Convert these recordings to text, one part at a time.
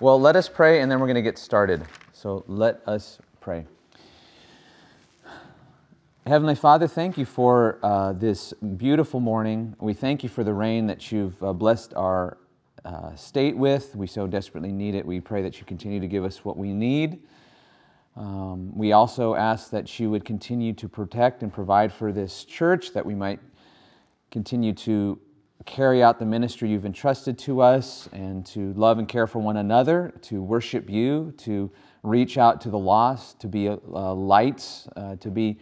Well, let us pray and then we're going to get started. So let us pray. Heavenly Father, thank you for uh, this beautiful morning. We thank you for the rain that you've uh, blessed our uh, state with. We so desperately need it. We pray that you continue to give us what we need. Um, we also ask that you would continue to protect and provide for this church, that we might continue to carry out the ministry you've entrusted to us and to love and care for one another, to worship you, to reach out to the lost, to be uh, lights, uh, to be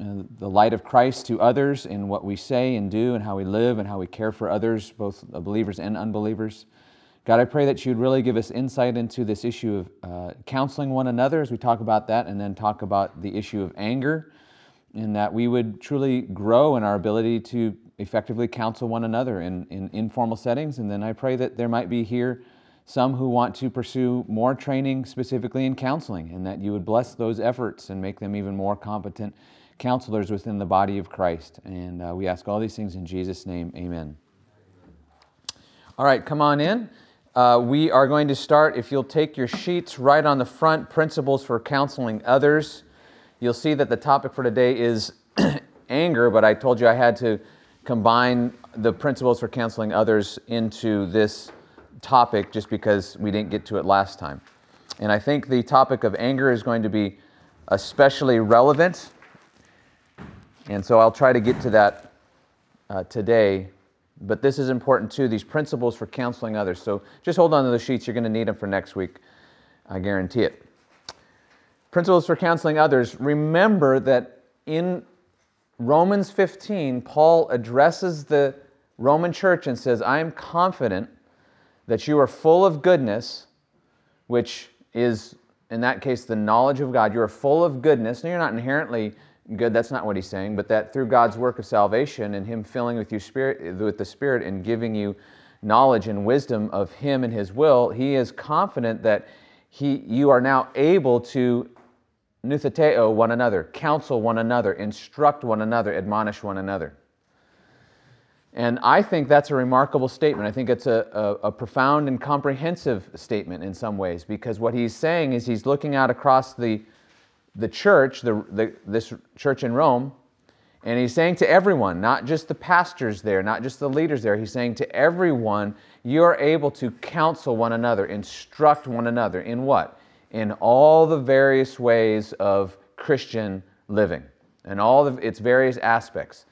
uh, the light of Christ to others in what we say and do and how we live and how we care for others, both believers and unbelievers. God, I pray that you'd really give us insight into this issue of uh, counseling one another as we talk about that, and then talk about the issue of anger, and that we would truly grow in our ability to effectively counsel one another in, in informal settings. And then I pray that there might be here some who want to pursue more training specifically in counseling, and that you would bless those efforts and make them even more competent counselors within the body of Christ. And uh, we ask all these things in Jesus' name. Amen. All right, come on in. Uh, we are going to start, if you'll take your sheets right on the front, Principles for Counseling Others. You'll see that the topic for today is anger, but I told you I had to combine the Principles for Counseling Others into this topic just because we didn't get to it last time. And I think the topic of anger is going to be especially relevant. And so I'll try to get to that uh, today but this is important too these principles for counseling others. So just hold on to the sheets. You're going to need them for next week. I guarantee it. Principles for counseling others. Remember that in Romans 15, Paul addresses the Roman church and says, I am confident that you are full of goodness, which is, in that case, the knowledge of God. You are full of goodness. Now, you're not inherently good. That's not what he's saying, but that through God's work of salvation and Him filling with you spirit with the Spirit and giving you knowledge and wisdom of Him and His will, He is confident that He you are now able to noutheteo one another, counsel one another, instruct one another, admonish one another. And I think that's a remarkable statement. I think it's a, a, a, profound and comprehensive statement in some ways because what he's saying is he's looking out across the the church, the, the, this church in Rome, and he's saying to everyone, not just the pastors there, not just the leaders there, he's saying to everyone, you're able to counsel one another, instruct one another in what? In all the various ways of Christian living and all of its various aspects.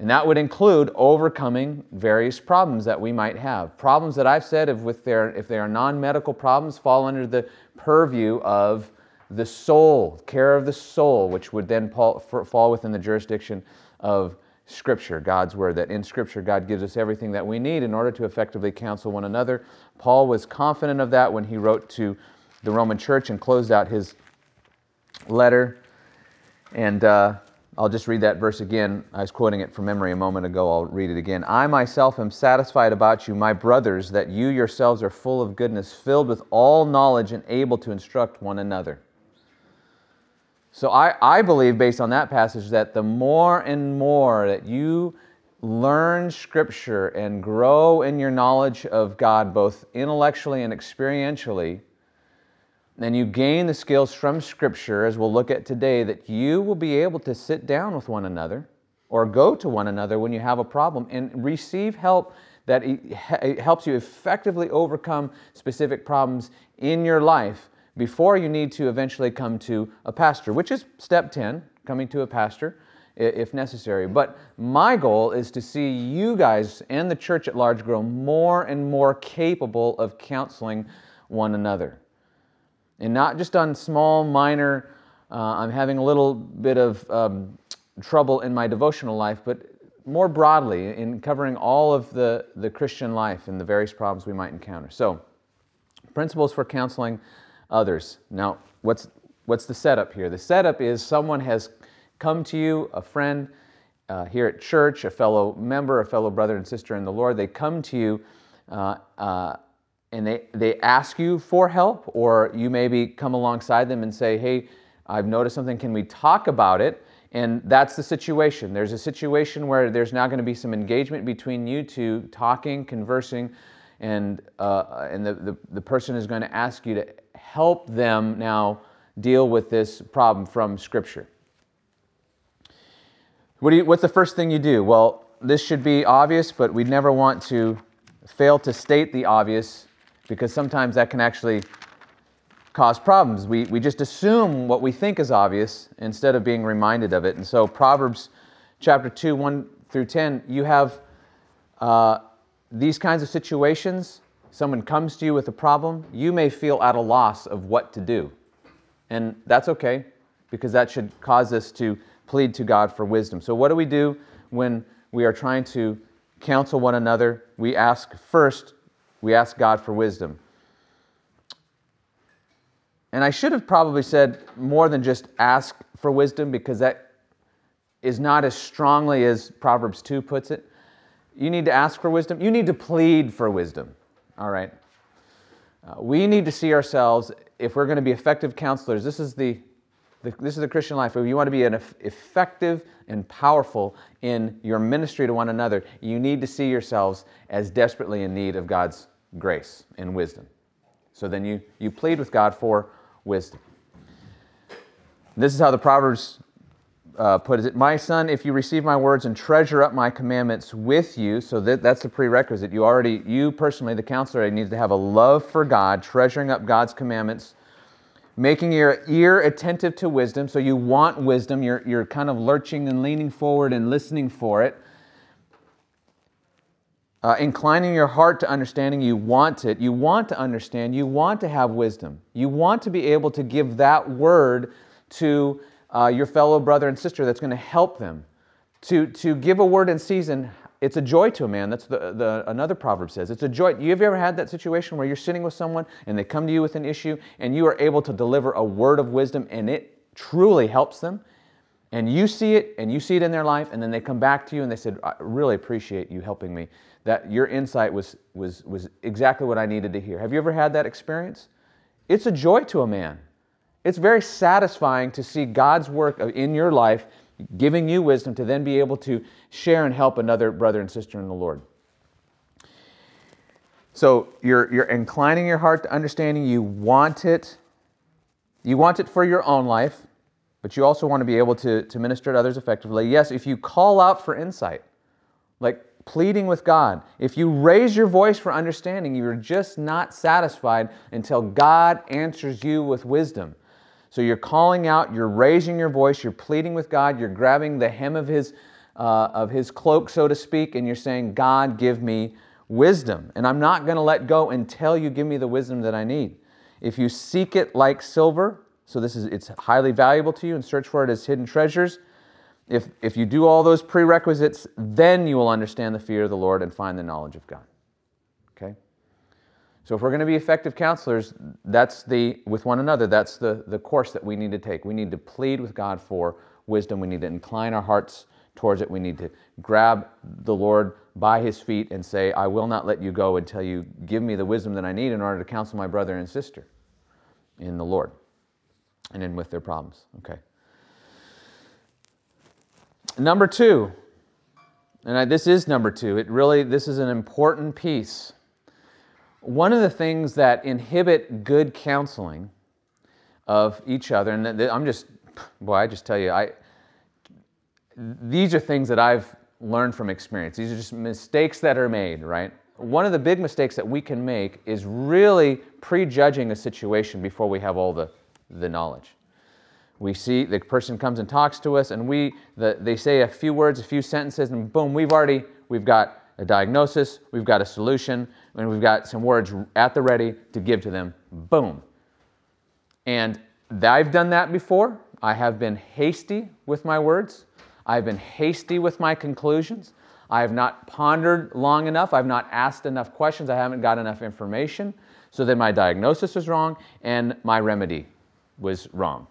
And that would include overcoming various problems that we might have. Problems that I've said, if, with their, if they are non medical problems, fall under the purview of the soul, care of the soul, which would then fall within the jurisdiction of Scripture, God's Word, that in Scripture God gives us everything that we need in order to effectively counsel one another. Paul was confident of that when he wrote to the Roman church and closed out his letter. And uh, I'll just read that verse again. I was quoting it from memory a moment ago. I'll read it again. I myself am satisfied about you, my brothers, that you yourselves are full of goodness, filled with all knowledge, and able to instruct one another. So I, I believe, based on that passage, that the more and more that you learn Scripture and grow in your knowledge of God, both intellectually and experientially, and you gain the skills from Scripture, as we'll look at today, that you will be able to sit down with one another or go to one another when you have a problem and receive help that helps you effectively overcome specific problems in your life before you need to eventually come to a pastor, which is step 10, coming to a pastor if necessary. But my goal is to see you guys and the church at large grow more and more capable of counseling one another. And not just on small, minor, uh, I'm having a little bit of um, trouble in my devotional life, but more broadly in covering all of the, the Christian life and the various problems we might encounter. So, principles for counseling others. Now, what's, what's the setup here? The setup is someone has come to you, a friend uh, here at church, a fellow member, a fellow brother and sister in the Lord. They come to you uh, uh, and they, they ask you for help, or you maybe come alongside them and say, Hey, I've noticed something. Can we talk about it? And that's the situation. There's a situation where there's now going to be some engagement between you two, talking, conversing, and, uh, and the, the, the person is going to ask you to help them now deal with this problem from Scripture. What do you, what's the first thing you do? Well, this should be obvious, but we never want to fail to state the obvious because sometimes that can actually cause problems. We, we just assume what we think is obvious instead of being reminded of it. And so, Proverbs chapter 2, 1 through 10, you have uh, these kinds of situations. Someone comes to you with a problem, you may feel at a loss of what to do. And that's okay because that should cause us to plead to God for wisdom. So, what do we do when we are trying to counsel one another? We ask first, we ask God for wisdom. And I should have probably said more than just ask for wisdom because that is not as strongly as Proverbs 2 puts it. You need to ask for wisdom. You need to plead for wisdom. All right? Uh, we need to see ourselves, if we're going to be effective counselors, this is the, the, this is the Christian life. If you want to be an effective and powerful in your ministry to one another, you need to see yourselves as desperately in need of God's grace and wisdom. So then you, you plead with God for wisdom. This is how the Proverbs uh, put it. My son, if you receive my words and treasure up my commandments with you, so that, that's the prerequisite. You already, you personally, the counselor, needs to have a love for God, treasuring up God's commandments, making your ear attentive to wisdom. So you want wisdom. You're, you're kind of lurching and leaning forward and listening for it uh, inclining your heart to understanding, you want it. You want to understand. You want to have wisdom. You want to be able to give that word to uh, your fellow brother and sister that's going to help them. To, to give a word in season, it's a joy to a man. That's the, the another proverb says. It's a joy. You have you ever had that situation where you're sitting with someone and they come to you with an issue and you are able to deliver a word of wisdom and it truly helps them? And you see it and you see it in their life, and then they come back to you and they said, I really appreciate you helping me that your insight was, was, was exactly what I needed to hear. Have you ever had that experience? It's a joy to a man. It's very satisfying to see God's work in your life giving you wisdom to then be able to share and help another brother and sister in the Lord. So you're, you're inclining your heart to understanding. You want it. You want it for your own life, but you also want to be able to, to minister to others effectively. Yes, if you call out for insight, like pleading with God. If you raise your voice for understanding, you're just not satisfied until God answers you with wisdom. So you're calling out, you're raising your voice, you're pleading with God, you're grabbing the hem of his, uh, of his cloak, so to speak, and you're saying, God, give me wisdom. And I'm not going to let go until you give me the wisdom that I need. If you seek it like silver, so this is it's highly valuable to you and search for it as hidden treasures, if, if you do all those prerequisites, then you will understand the fear of the Lord and find the knowledge of God. Okay? So if we're going to be effective counselors, that's the, with one another, that's the, the course that we need to take. We need to plead with God for wisdom. We need to incline our hearts towards it. We need to grab the Lord by his feet and say, I will not let you go until you give me the wisdom that I need in order to counsel my brother and sister in the Lord and in with their problems. Okay. Number two, and I, this is number two, it really, this is an important piece. One of the things that inhibit good counseling of each other, and I'm just, boy, I just tell you, I, these are things that I've learned from experience. These are just mistakes that are made, right? One of the big mistakes that we can make is really prejudging a situation before we have all the, the knowledge. We see the person comes and talks to us, and we the, they say a few words, a few sentences, and boom, we've already we've got a diagnosis, we've got a solution, and we've got some words at the ready to give to them. Boom. And I've done that before. I have been hasty with my words. I've been hasty with my conclusions. I have not pondered long enough. I've not asked enough questions. I haven't got enough information. So then my diagnosis was wrong and my remedy was wrong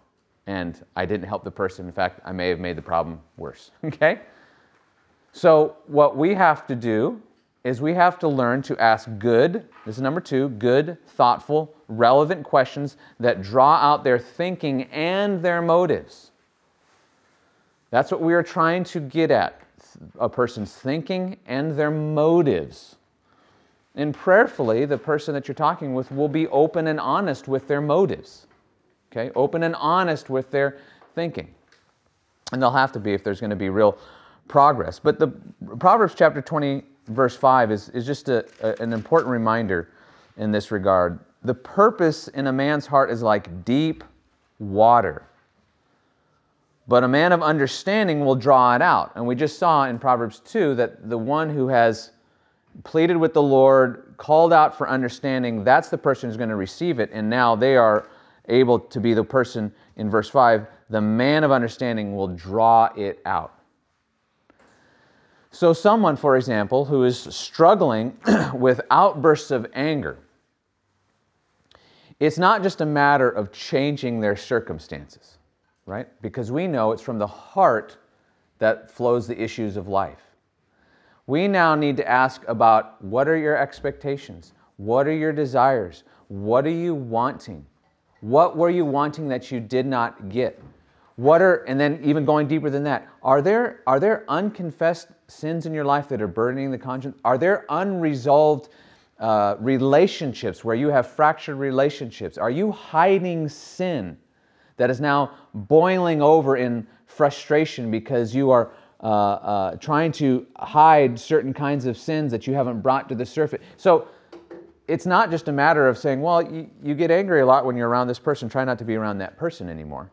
and I didn't help the person. In fact, I may have made the problem worse. Okay? So, what we have to do is we have to learn to ask good, this is number two, good, thoughtful, relevant questions that draw out their thinking and their motives. That's what we are trying to get at a person's thinking and their motives. And prayerfully, the person that you're talking with will be open and honest with their motives. Okay? Open and honest with their thinking. And they'll have to be if there's going to be real progress. But the Proverbs chapter 20, verse 5 is, is just a, a, an important reminder in this regard. The purpose in a man's heart is like deep water. But a man of understanding will draw it out. And we just saw in Proverbs 2 that the one who has pleaded with the Lord, called out for understanding, that's the person who's going to receive it. And now they are able to be the person in verse 5 the man of understanding will draw it out. So, someone, for example, who is struggling with outbursts of anger, it's not just a matter of changing their circumstances, right? Because we know it's from the heart that flows the issues of life. We now need to ask about what are your expectations? What are your desires? What are you wanting? What were you wanting that you did not get? What are, and then even going deeper than that, are there, are there unconfessed sins in your life that are burdening the conscience? Are there unresolved uh, relationships where you have fractured relationships? Are you hiding sin that is now boiling over in frustration because you are uh, uh, trying to hide certain kinds of sins that you haven't brought to the surface. So it's not just a matter of saying, well, you, you get angry a lot when you're around this person. Try not to be around that person anymore.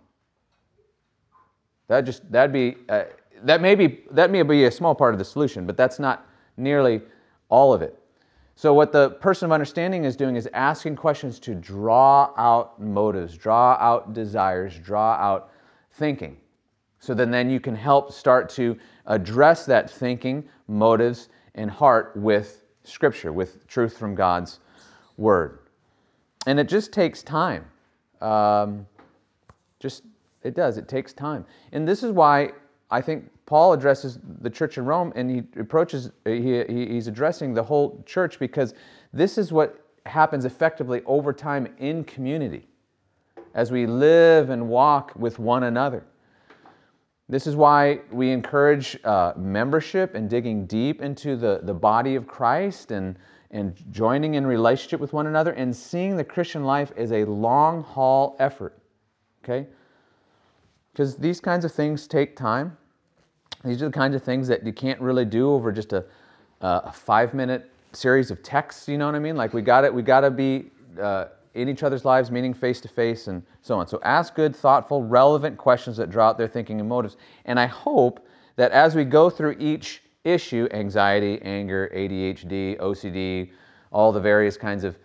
That just that'd be uh, that may be that may be a small part of the solution, but that's not nearly all of it. So what the person of understanding is doing is asking questions to draw out motives, draw out desires, draw out thinking. So then, then you can help start to address that thinking, motives, and heart with Scripture, with truth from God's Word. And it just takes time. Um, just, it does, it takes time. And this is why I think Paul addresses the church in Rome and he approaches, he, he's addressing the whole church because this is what happens effectively over time in community as we live and walk with one another. This is why we encourage uh, membership and digging deep into the, the body of Christ and, and joining in relationship with one another and seeing the Christian life as a long haul effort. Okay? Because these kinds of things take time. These are the kinds of things that you can't really do over just a, a five minute series of texts, you know what I mean? Like we got it, we got to be uh, in each other's lives, meaning face to face and so on. So ask good, thoughtful, relevant questions that draw out their thinking and motives. And I hope that as we go through each issue anxiety, anger, ADHD, OCD, all the various kinds of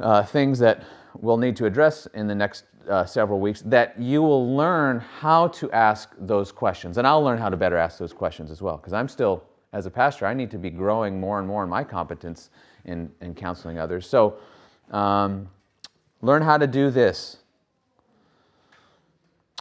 uh, things that we'll need to address in the next uh, several weeks, that you will learn how to ask those questions. And I'll learn how to better ask those questions as well, because I'm still, as a pastor, I need to be growing more and more in my competence in, in counseling others. So, um, learn how to do this.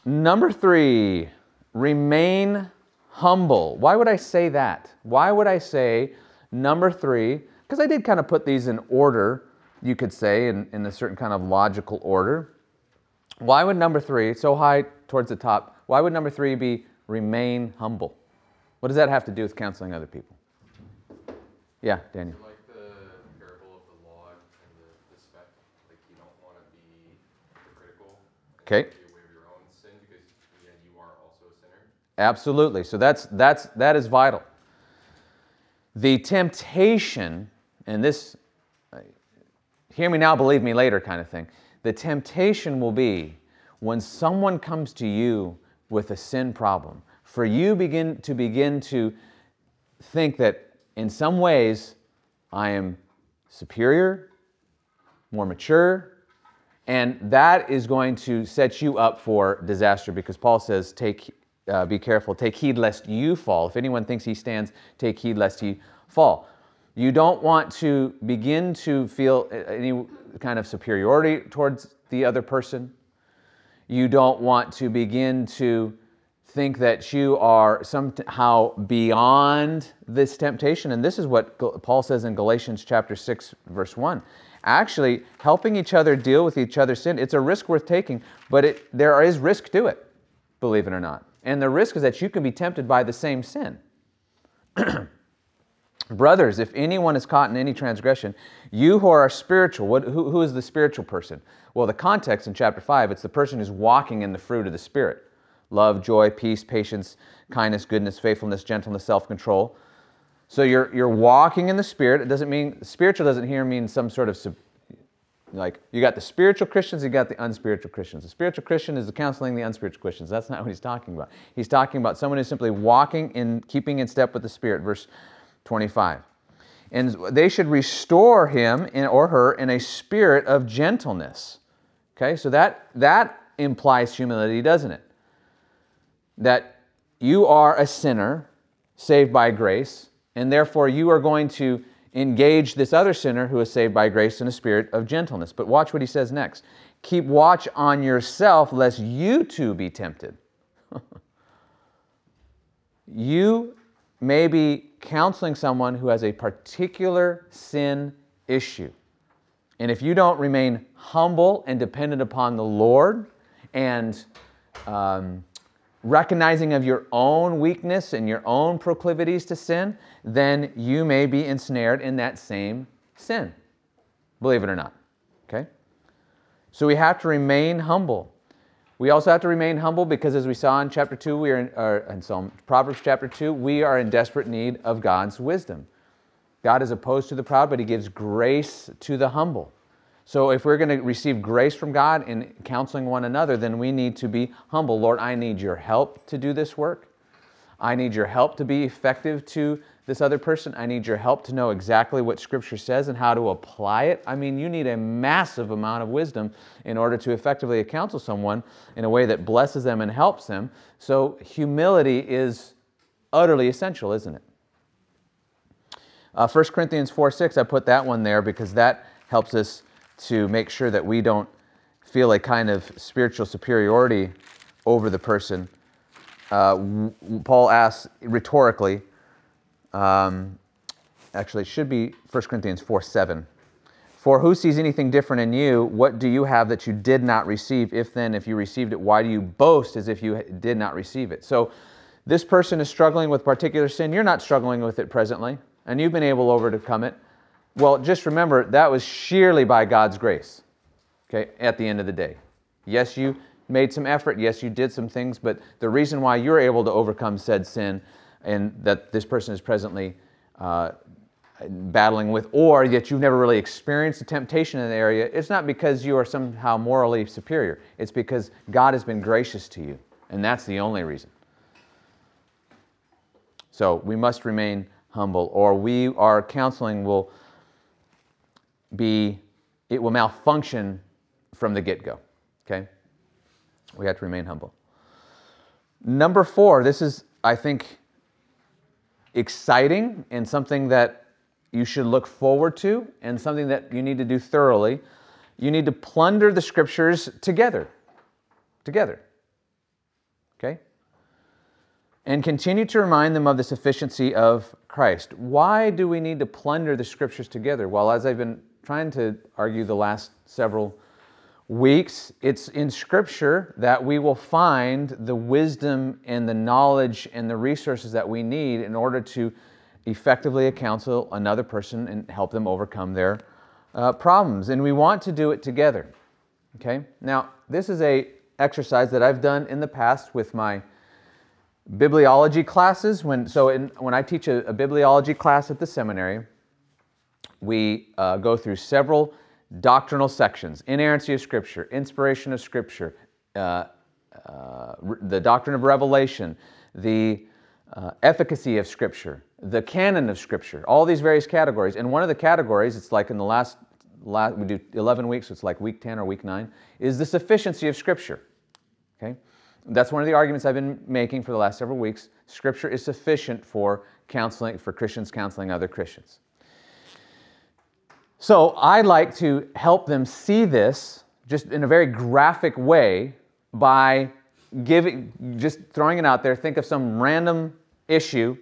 Number three, remain humble. Why would I say that? Why would I say number three? Because I did kind of put these in order, you could say, in, in a certain kind of logical order. Why would number three, so high towards the top, why would number three be remain humble? What does that have to do with counseling other people? Yeah, Daniel. Okay. Absolutely. So that's that's that is vital. The temptation, and this hear me now, believe me later kind of thing. The temptation will be when someone comes to you with a sin problem, for you begin to begin to think that in some ways I am superior, more mature, and that is going to set you up for disaster because Paul says, take, uh, be careful, take heed lest you fall. If anyone thinks he stands, take heed lest he fall. You don't want to begin to feel any kind of superiority towards the other person. You don't want to begin to think that you are somehow beyond this temptation. And this is what Paul says in Galatians chapter 6, verse 1 actually helping each other deal with each other's sin. It's a risk worth taking, but it, there is risk to it, believe it or not. And the risk is that you can be tempted by the same sin. Brothers, if anyone is caught in any transgression, you who are spiritual, what, who, who is the spiritual person? Well, the context in chapter 5, it's the person who's walking in the fruit of the Spirit love, joy, peace, patience, kindness, goodness, faithfulness, gentleness, self control. So you're, you're walking in the Spirit. It doesn't mean, spiritual doesn't here mean some sort of, sub, like, you got the spiritual Christians, you got the unspiritual Christians. The spiritual Christian is the counseling the unspiritual Christians. That's not what he's talking about. He's talking about someone who's simply walking in, keeping in step with the Spirit. Verse 25. And they should restore him in, or her in a spirit of gentleness. Okay, so that, that implies humility, doesn't it? That you are a sinner saved by grace, and therefore you are going to engage this other sinner who is saved by grace in a spirit of gentleness. But watch what he says next. Keep watch on yourself, lest you too be tempted. you may be counseling someone who has a particular sin issue. And if you don't remain humble and dependent upon the Lord and um, recognizing of your own weakness and your own proclivities to sin, then you may be ensnared in that same sin. Believe it or not. Okay? So we have to remain humble. We also have to remain humble because, as we saw in chapter 2, we are in, or in Psalm, Proverbs chapter 2, we are in desperate need of God's wisdom. God is opposed to the proud, but He gives grace to the humble. So, if we're going to receive grace from God in counseling one another, then we need to be humble. Lord, I need your help to do this work. I need your help to be effective to this other person. I need your help to know exactly what Scripture says and how to apply it. I mean, you need a massive amount of wisdom in order to effectively counsel someone in a way that blesses them and helps them. So, humility is utterly essential, isn't it? Uh, 1 Corinthians 4 6, I put that one there because that helps us to make sure that we don't feel a kind of spiritual superiority over the person. Uh, Paul asks rhetorically, um, actually, it should be 1 Corinthians 4 7. For who sees anything different in you? What do you have that you did not receive? If then, if you received it, why do you boast as if you did not receive it? So, this person is struggling with particular sin. You're not struggling with it presently, and you've been able to overcome it. Well, just remember that was sheerly by God's grace, okay, at the end of the day. Yes, you made some effort. Yes, you did some things, but the reason why you're able to overcome said sin and that this person is presently uh, battling with, or yet you've never really experienced a temptation in the area, it's not because you are somehow morally superior. It's because God has been gracious to you, and that's the only reason. So we must remain humble, or we our counseling will be it will malfunction from the get-go. Okay? We have to remain humble. Number four, this is, I think, exciting and something that you should look forward to and something that you need to do thoroughly. You need to plunder the scriptures together. Together. Okay? And continue to remind them of the sufficiency of Christ. Why do we need to plunder the scriptures together? Well, as I've been trying to argue the last several weeks, it's in Scripture that we will find the wisdom and the knowledge and the resources that we need in order to effectively counsel another person and help them overcome their uh, problems. And we want to do it together. Okay? Now, this is a exercise that I've done in the past with my bibliology classes. When, so in, when I teach a, a bibliology class at the seminary, we uh, go through several doctrinal sections inerrancy of Scripture, inspiration of Scripture, uh, uh, the doctrine of revelation, the uh, efficacy of Scripture, the canon of Scripture, all these various categories. And one of the categories, it's like in the last, last we do 11 weeks, so it's like week 10 or week 9, is the sufficiency of Scripture. Okay? That's one of the arguments I've been making for the last several weeks. Scripture is sufficient for counseling, for Christians counseling other Christians. So I like to help them see this just in a very graphic way by giving, just throwing it out there. Think of some random issue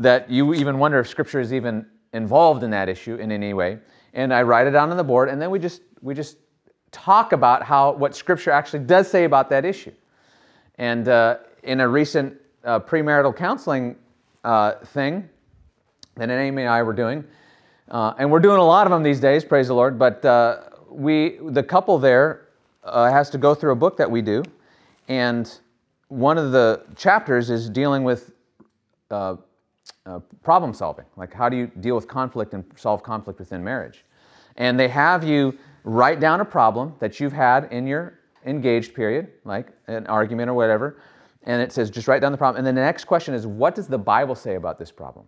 that you even wonder if Scripture is even involved in that issue in any way, and I write it down on the board, and then we just we just talk about how what Scripture actually does say about that issue. And uh, in a recent uh, premarital counseling uh, thing, that Amy and I were doing. Uh, and we're doing a lot of them these days, praise the Lord. But uh, we, the couple there uh, has to go through a book that we do. And one of the chapters is dealing with uh, uh, problem solving. Like, how do you deal with conflict and solve conflict within marriage? And they have you write down a problem that you've had in your engaged period, like an argument or whatever. And it says, just write down the problem. And then the next question is, what does the Bible say about this problem?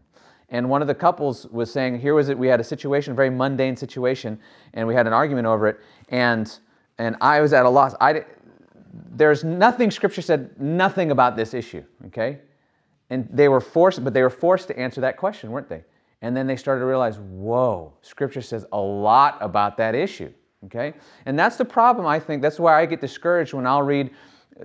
And one of the couples was saying, here was it, we had a situation, a very mundane situation, and we had an argument over it. And, and I was at a loss. I, there's nothing, Scripture said nothing about this issue, okay? And they were forced, but they were forced to answer that question, weren't they? And then they started to realize, whoa, Scripture says a lot about that issue, okay? And that's the problem, I think. That's why I get discouraged when I'll read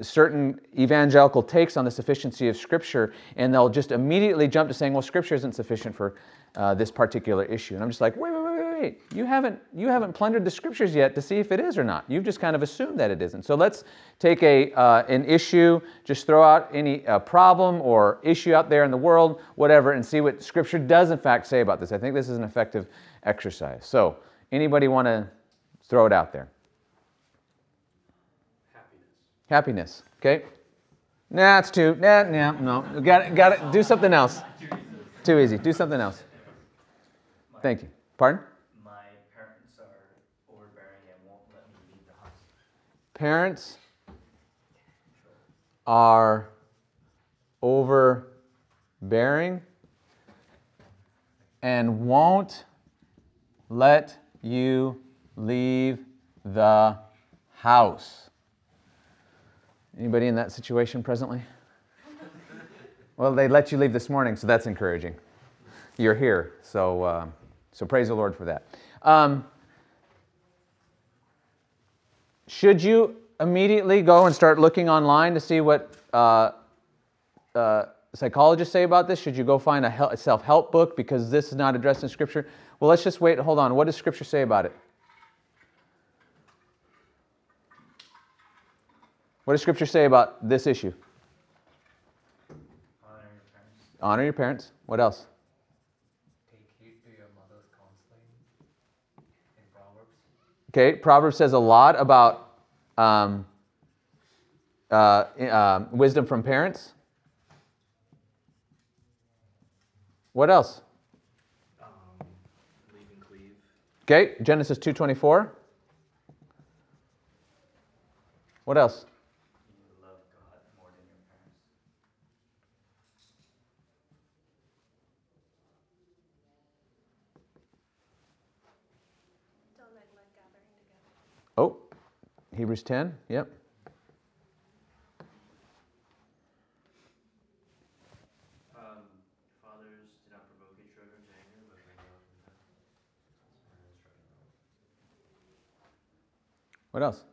certain evangelical takes on the sufficiency of Scripture, and they'll just immediately jump to saying, well, Scripture isn't sufficient for uh, this particular issue. And I'm just like, wait, wait, wait, wait, wait. You haven't, you haven't plundered the Scriptures yet to see if it is or not. You've just kind of assumed that it isn't. So let's take a, uh, an issue, just throw out any uh, problem or issue out there in the world, whatever, and see what Scripture does in fact say about this. I think this is an effective exercise. So anybody want to throw it out there? Happiness. Okay. Nah, it's too. Nah, nah, no. Got it. Got it. Do something else. Too easy. Do something else. Thank you. Pardon? My parents are overbearing and won't let me leave the house. Parents are overbearing and won't let you leave the house. Anybody in that situation presently? Well, they let you leave this morning, so that's encouraging. You're here, so uh, so praise the Lord for that. Um, should you immediately go and start looking online to see what uh, uh, psychologists say about this? Should you go find a, a self-help book because this is not addressed in Scripture? Well, let's just wait. Hold on. What does Scripture say about it? What does Scripture say about this issue? Honor your parents. Honor your parents. What else? Take heed to your mother's counseling in Proverbs. Okay, Proverbs says a lot about um, uh, uh, wisdom from parents. What else? Um, leave and cleave. Okay, Genesis 2:24. What else? You love God more than your parents. Don't neglect gathering together. Oh, Hebrews 10. Yep. Um, fathers, do not provoke your children to anger, but bring them up in time. What else?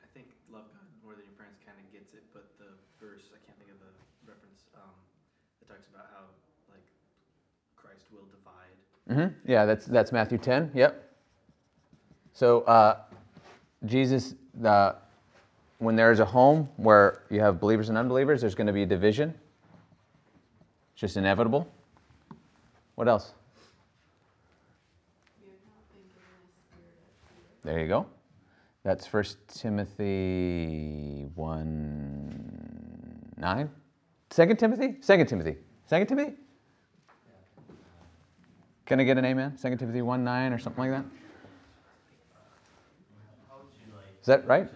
I think love God more than your parents kind of gets it, but the verse I can't think of the reference. Um, it talks about how like Christ will divide. hmm Yeah, that's that's Matthew 10. Yep. So uh, Jesus, uh, when there's a home where you have believers and unbelievers, there's going to be a division. It's just inevitable. What else? There you go. That's First Timothy 1 9. Second Timothy? Second Timothy. Second Timothy? Can I get an amen? Second Timothy 1 9 or something like that? How would you like Is that right?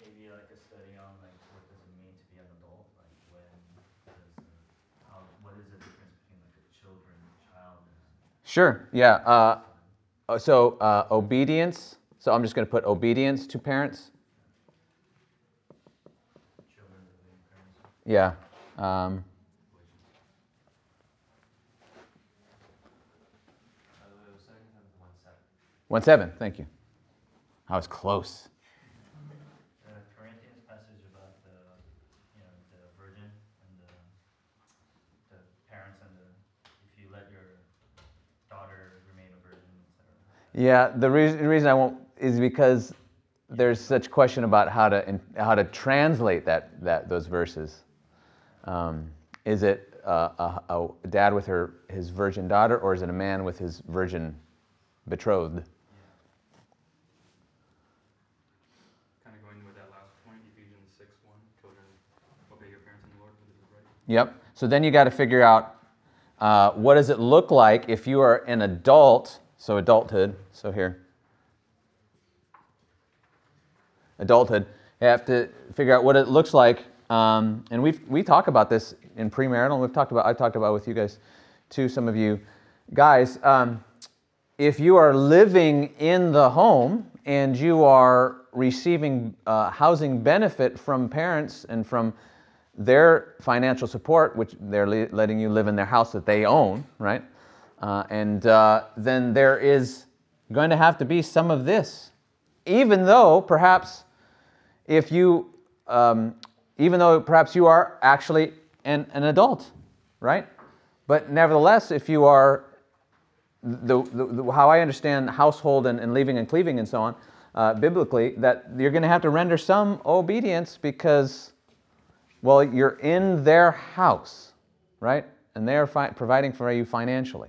maybe like a study on like what does it mean to be an adult? Like when does how what is the difference between like a children and a child? Sure. Yeah. Uh, uh, so uh, obedience. So I'm just going to put obedience to parents. Parents. Yeah. Um, By the way, it was second Timothy one seven. One seven. Thank you. I was close. The Corinthians passage about the, you know, the virgin and the, the parents and the, if you let your daughter remain a virgin. Yeah. The reason, the reason I won't is because there's such question about how to in, how to translate that that those verses. Um, is it uh, a, a dad with her his virgin daughter, or is it a man with his virgin betrothed? Kind of going with that last point, Ephesians 6 1, children, obey your parents in the Lord, for this is right. Yep. So then you got to figure out uh, what does it look like if you are an adult. So adulthood. So here, adulthood. You have to figure out what it looks like. Um, and we we talk about this in premarital. We've talked about I've talked about with you guys, too. Some of you guys. Um, if you are living in the home and you are receiving uh, housing benefit from parents and from their financial support, which they're le- letting you live in their house that they own, right? Uh, and uh, then there is going to have to be some of this, even though perhaps if you, um, even though perhaps you are actually an, an adult, right? But nevertheless, if you are the, the, the, how I understand household and, and leaving and cleaving and so on, uh, biblically, that you're going to have to render some obedience because, well, you're in their house, right? And they're fi- providing for you financially,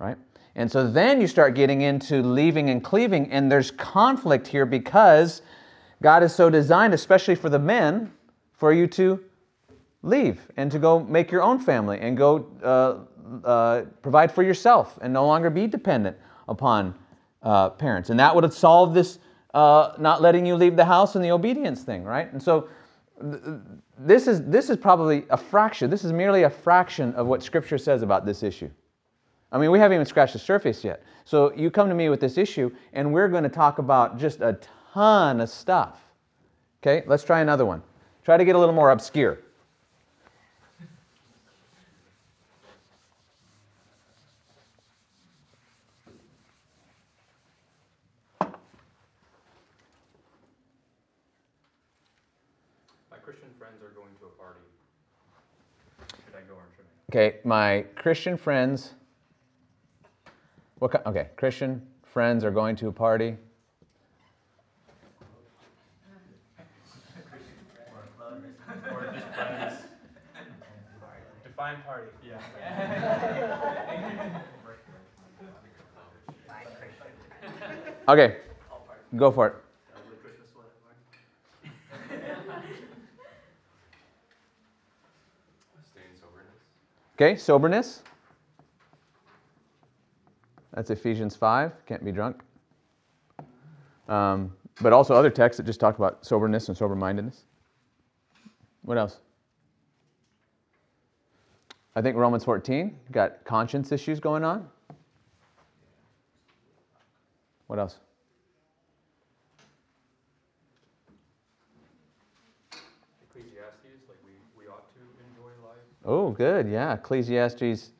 right? And so then you start getting into leaving and cleaving, and there's conflict here because God is so designed, especially for the men, for you to leave and to go make your own family and go uh, uh, provide for yourself and no longer be dependent upon uh, parents. And that would have solved this uh, not letting you leave the house and the obedience thing, right? And so this is, this is probably a fraction, this is merely a fraction of what Scripture says about this issue. I mean, we haven't even scratched the surface yet. So you come to me with this issue, and we're going to talk about just a ton of stuff. Okay, let's try another one. Try to get a little more obscure. My Christian friends are going to a party. Should I go or should I? Okay, my Christian friends. What? Okay, Christian friends are going to a party. Or a club, or just friends. Define party. Yeah. Okay, go for it. Ugly Christmas sweater party. Stay in soberness. Okay, soberness. That's Ephesians 5. Can't be drunk. Um, but also other texts that just talk about soberness and sober mindedness. What else? I think Romans 14 got conscience issues going on. What else? Ecclesiastes, like we, we ought to enjoy life. Oh, good. Yeah, Ecclesiastes.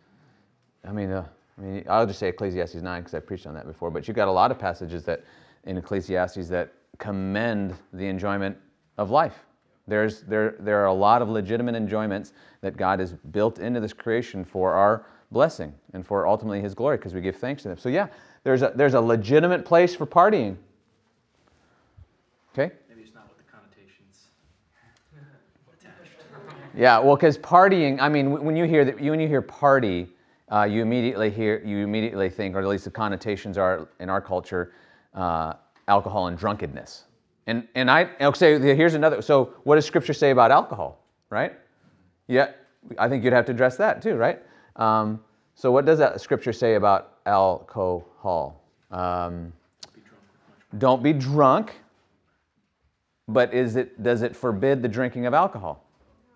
I mean, uh, I mean, I'll just say Ecclesiastes nine because I preached on that before. But you've got a lot of passages that in Ecclesiastes that commend the enjoyment of life. There's there there are a lot of legitimate enjoyments that God has built into this creation for our blessing and for ultimately His glory because we give thanks to Him. So yeah, there's a there's a legitimate place for partying. Okay. Maybe it's not with the connotations attached. Yeah, well, because partying, I mean, when you hear that, you when you hear party, uh, you immediately hear, you immediately think, or at least the connotations are in our culture, uh, alcohol and drunkenness. And and I I'll say here's another. So what does Scripture say about alcohol? Right? Yeah, I think you'd have to address that too, right? Um, so what does that Scripture say about alcohol? Um, don't be drunk. But is it does it forbid the drinking of alcohol?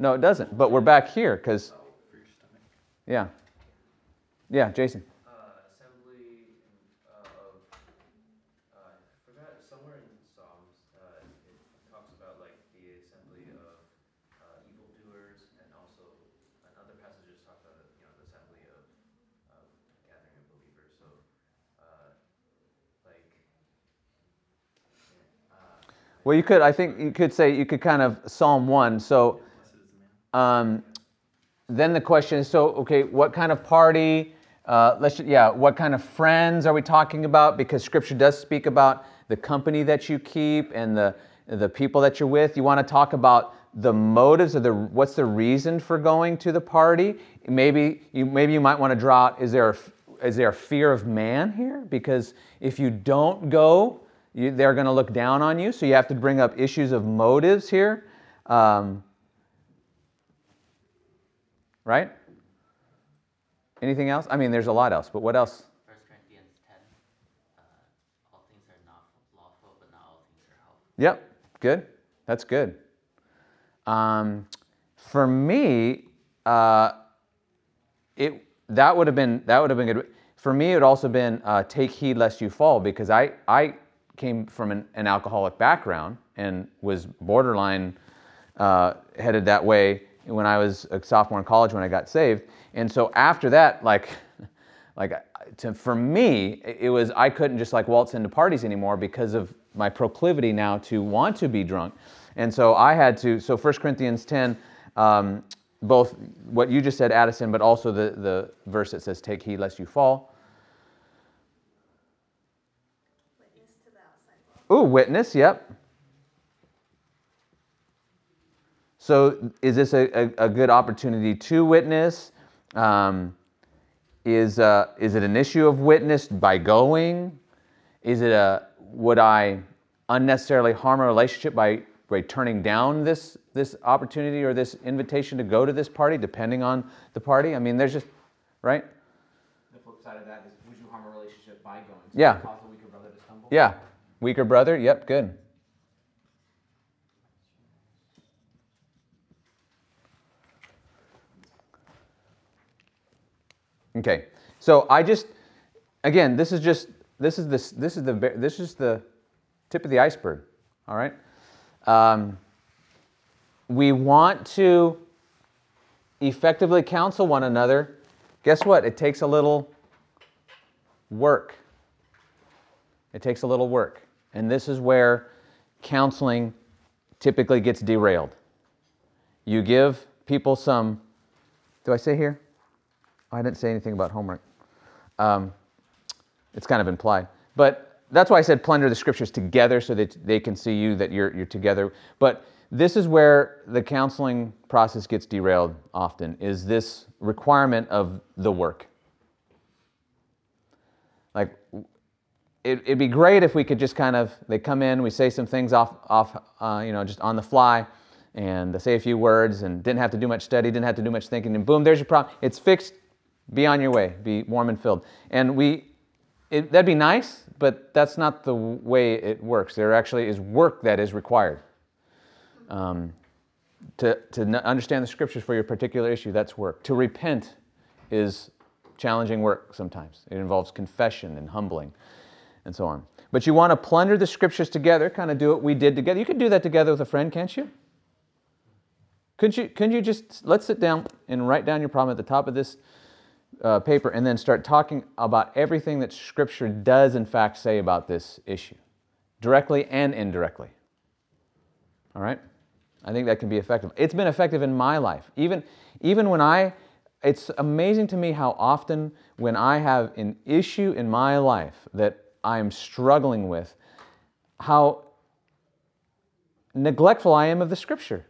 No, it doesn't. But we're back here because for your stomach. yeah, yeah, Jason. uh, assembly uh, of, uh, I forgot, somewhere in Psalms, uh, it talks about like the assembly of uh, evildoers, and also, and other passages talk about, you know, the assembly of, of gathering of believers, so, uh, like, yeah, uh, Well, you could. I think you could say you could kind of Psalm one. So Blessed is the man. Um, then the question is: so okay, what kind of party? Uh, let's yeah, what kind of friends are we talking about? Because Scripture does speak about the company that you keep and the, the people that you're with. You want to talk about the motives or the what's the reason for going to the party. Maybe you maybe you might want to draw out is there a, is there a fear of man here? Because if you don't go, you, they're going to look down on you. So you have to bring up issues of motives here. Um, right? Anything else? I mean, there's a lot else, but what else? First Corinthians 10, uh, all things are not lawful, but not all things are helpful. Yep, good. That's good. Um, for me, uh, it that would have been that would have been good. For me, it would also been uh, take heed lest you fall because I I came from an, an alcoholic background and was borderline uh, headed that way when I was a sophomore in college when I got saved. And so after that, like, like to, for me, it was I couldn't just like waltz into parties anymore because of my proclivity now to want to be drunk. And so I had to. So 1 Corinthians 10. Um, both what you just said, Addison, but also the, the verse that says, Take heed lest you fall. Witness to the outside world. Ooh, witness, yep. So, is this a, a, a good opportunity to witness? Um, is, uh, is it an issue of witness by going? Is it a, would I unnecessarily harm a relationship by, by turning down this, this opportunity or this invitation to go to this party, depending on the party? I mean, there's just, right? The flip side of that is, would you harm a relationship by going? So Yeah. Weaker brother to stumble? Yeah. Weaker brother, yep, good. Okay, so I just, again, this is just, this is this, this is the, this is the tip of the iceberg. All right. Um, we want to effectively counsel one another. Guess what? It takes a little work. It takes a little work. And this is where counseling typically gets derailed. You give people some, do I say here? I didn't say anything about homework. Um, it's kind of implied. But that's why I said plunder the scriptures together so that they can see you that you're, you're together. But this is where the counseling process gets derailed often, is this requirement of the work. Like, it, it'd be great if we could just kind of, they come in, we say some things off, off uh, you know, just on the fly, and they say a few words, and didn't have to do much study, didn't have to do much thinking, and boom, there's your problem. It's fixed. Be on your way. Be warm and filled. And we, it, that'd be nice, but that's not the way it works. There actually is work that is required. Um, to, to understand the scriptures for your particular issue, that's work. To repent is challenging work sometimes. It involves confession and humbling and so on. But you want to plunder the scriptures together, kind of do what we did together. You could do that together with a friend, can't you? Couldn't you, couldn't you just, let's sit down and write down your problem at the top of this uh, paper and then start talking about everything that Scripture does, in fact, say about this issue, directly and indirectly. All right? I think that can be effective. It's been effective in my life. Even, even when I, it's amazing to me how often when I have an issue in my life that I'm struggling with, how neglectful I am of the Scripture.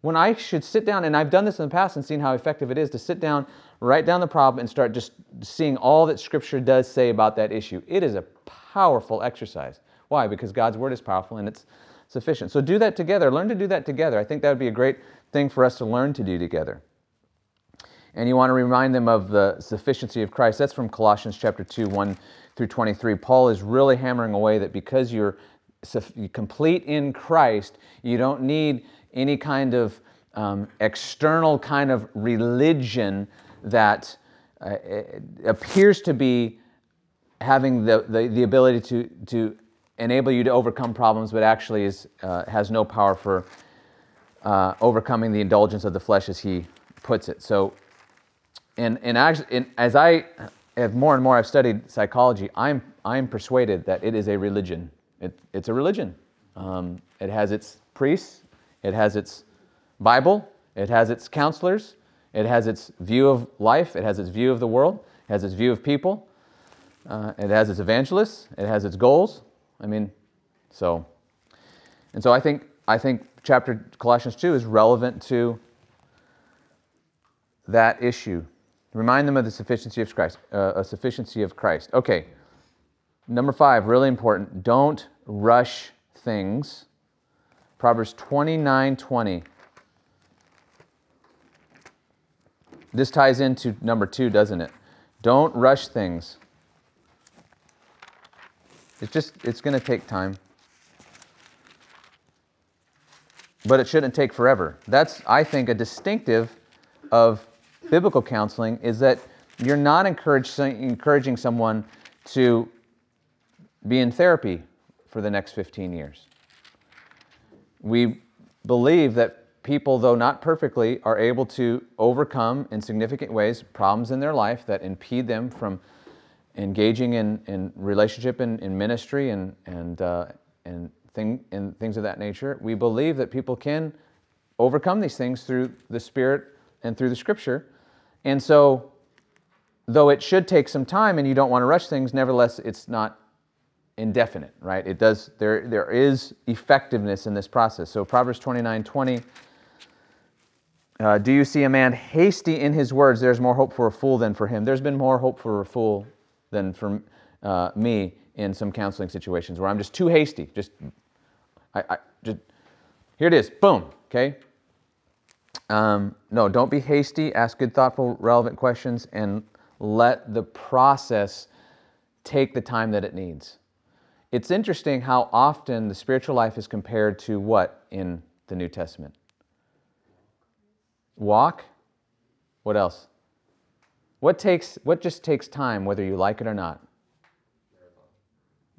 When I should sit down, and I've done this in the past and seen how effective it is to sit down, write down the problem, and start just seeing all that Scripture does say about that issue. It is a powerful exercise. Why? Because God's Word is powerful and it's sufficient. So do that together. Learn to do that together. I think that would be a great thing for us to learn to do together. And you want to remind them of the sufficiency of Christ. That's from Colossians chapter 2, 1 through 23. Paul is really hammering away that because you're complete in Christ, you don't need any kind of um, external kind of religion that uh, appears to be having the, the, the, ability to, to enable you to overcome problems, but actually is, uh, has no power for uh, overcoming the indulgence of the flesh, as he puts it. So, and, and, actually, and as I have more and more I've studied psychology, I'm, I'm persuaded that it is a religion. It, it's a religion. Um, it has its priests, it has its Bible, it has its counselors, it has its view of life, it has its view of the world, it has its view of people, uh, it has its evangelists, it has its goals. I mean, So, and so I think I think chapter Colossians 2 is relevant to that issue. Remind them of the sufficiency of Christ. Uh, a sufficiency of Christ. Okay. Number five, really important. Don't rush things. Proverbs 29 20. This ties into number two, doesn't it? Don't rush things. It's just, it's going to take time. But it shouldn't take forever. That's, I think, a distinctive of biblical counseling is that you're not encouraging someone to be in therapy for the next 15 years. We believe that people, though not perfectly, are able to overcome in significant ways problems in their life that impede them from engaging in, in relationship and in, in, ministry and, and, uh, and, thing, and things of that nature. We believe that people can overcome these things through the Spirit and through the Scripture. And so, though it should take some time and you don't want to rush things, nevertheless, it's not indefinite, right? It does, there, there is effectiveness in this process. So Proverbs 29 20 uh, do you see a man hasty in his words? There's more hope for a fool than for him. There's been more hope for a fool than for uh, me in some counseling situations where I'm just too hasty. Just, I, I just, here it is. Boom. Okay. Um, no, don't be hasty. Ask good, thoughtful, relevant questions, and let the process take the time that it needs. It's interesting how often the spiritual life is compared to what in the New Testament? Walk. What else? What takes what just takes time whether you like it or not?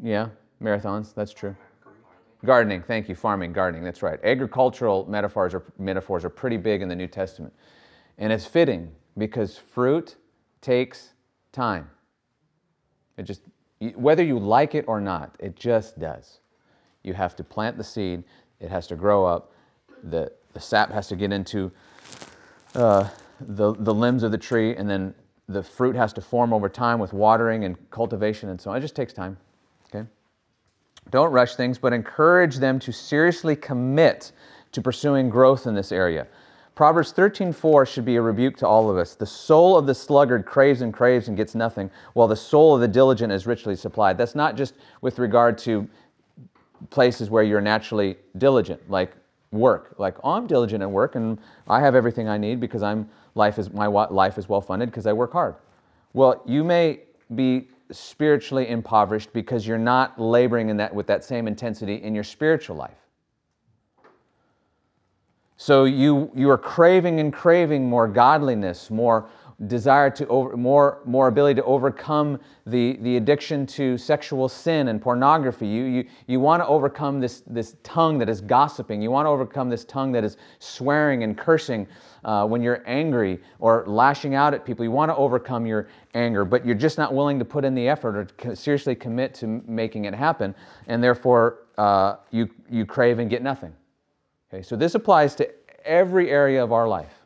Yeah, marathons, that's true. Gardening, thank you, farming, gardening, that's right. Agricultural metaphors are metaphors are pretty big in the New Testament. And it's fitting because fruit takes time. It just whether you like it or not, it just does. You have to plant the seed, it has to grow up, the, the sap has to get into uh, the, the limbs of the tree, and then the fruit has to form over time with watering and cultivation and so on. It just takes time. Okay? Don't rush things, but encourage them to seriously commit to pursuing growth in this area. Proverbs 13:4 should be a rebuke to all of us. The soul of the sluggard craves and craves and gets nothing, while the soul of the diligent is richly supplied. That's not just with regard to places where you're naturally diligent, like work. Like, oh, I'm diligent at work and I have everything I need because I'm life is my life is well funded because I work hard. Well, you may be spiritually impoverished because you're not laboring in that with that same intensity in your spiritual life. So you you are craving and craving more godliness, more desire to over, more, more ability to overcome the, the addiction to sexual sin and pornography. You, you, you want to overcome this, this tongue that is gossiping. You want to overcome this tongue that is swearing and cursing uh, when you're angry or lashing out at people. You want to overcome your anger, but you're just not willing to put in the effort or seriously commit to making it happen, and therefore uh, you, you crave and get nothing. Okay, so this applies to every area of our life.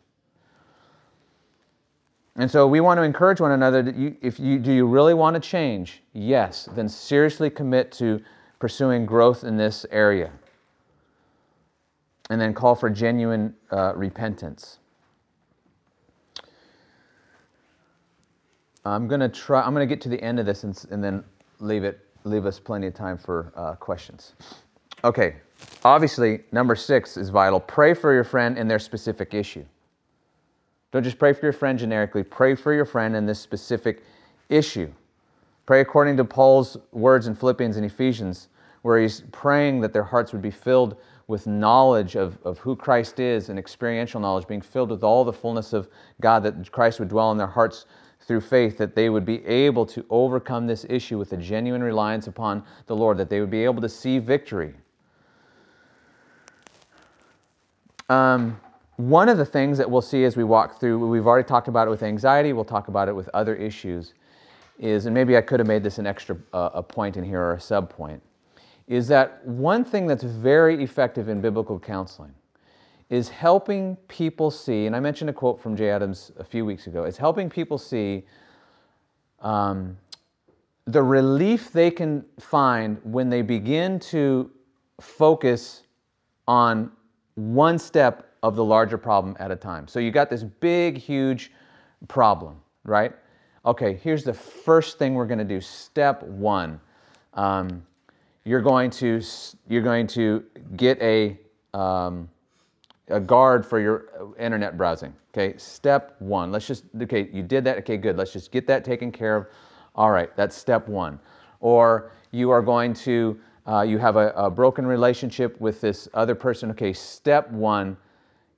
And so we want to encourage one another that you, if you do you really want to change? Yes, then seriously commit to pursuing growth in this area. And then call for genuine uh, repentance. I'm going to try I'm going to get to the end of this and, and then leave it leave us plenty of time for uh, questions. Okay. Obviously, number 6 is vital. Pray for your friend in their specific issue. Don't just pray for your friend generically, pray for your friend in this specific issue. Pray according to Paul's words in Philippians and Ephesians, where he's praying that their hearts would be filled with knowledge of, of who Christ is and experiential knowledge, being filled with all the fullness of God, that Christ would dwell in their hearts through faith, that they would be able to overcome this issue with a genuine reliance upon the Lord, that they would be able to see victory. Um, one of the things that we'll see as we walk through, we've already talked about it with anxiety, we'll talk about it with other issues, is, and maybe I could have made this an extra uh, a point in here or a sub point, is that one thing that's very effective in biblical counseling is helping people see, and I mentioned a quote from Jay Adams a few weeks ago, is helping people see um, the relief they can find when they begin to focus on one step of the larger problem at a time. So you got this big, huge problem, right? Okay, here's the first thing we're going to do. Step one. Um, you're going to you're going to get a um, a guard for your internet browsing. Okay, step one. Let's just okay. You did that. Okay, good. Let's just get that taken care of. All right, that's step one. Or you are going to uh, you have a, a broken relationship with this other person. Okay, step one.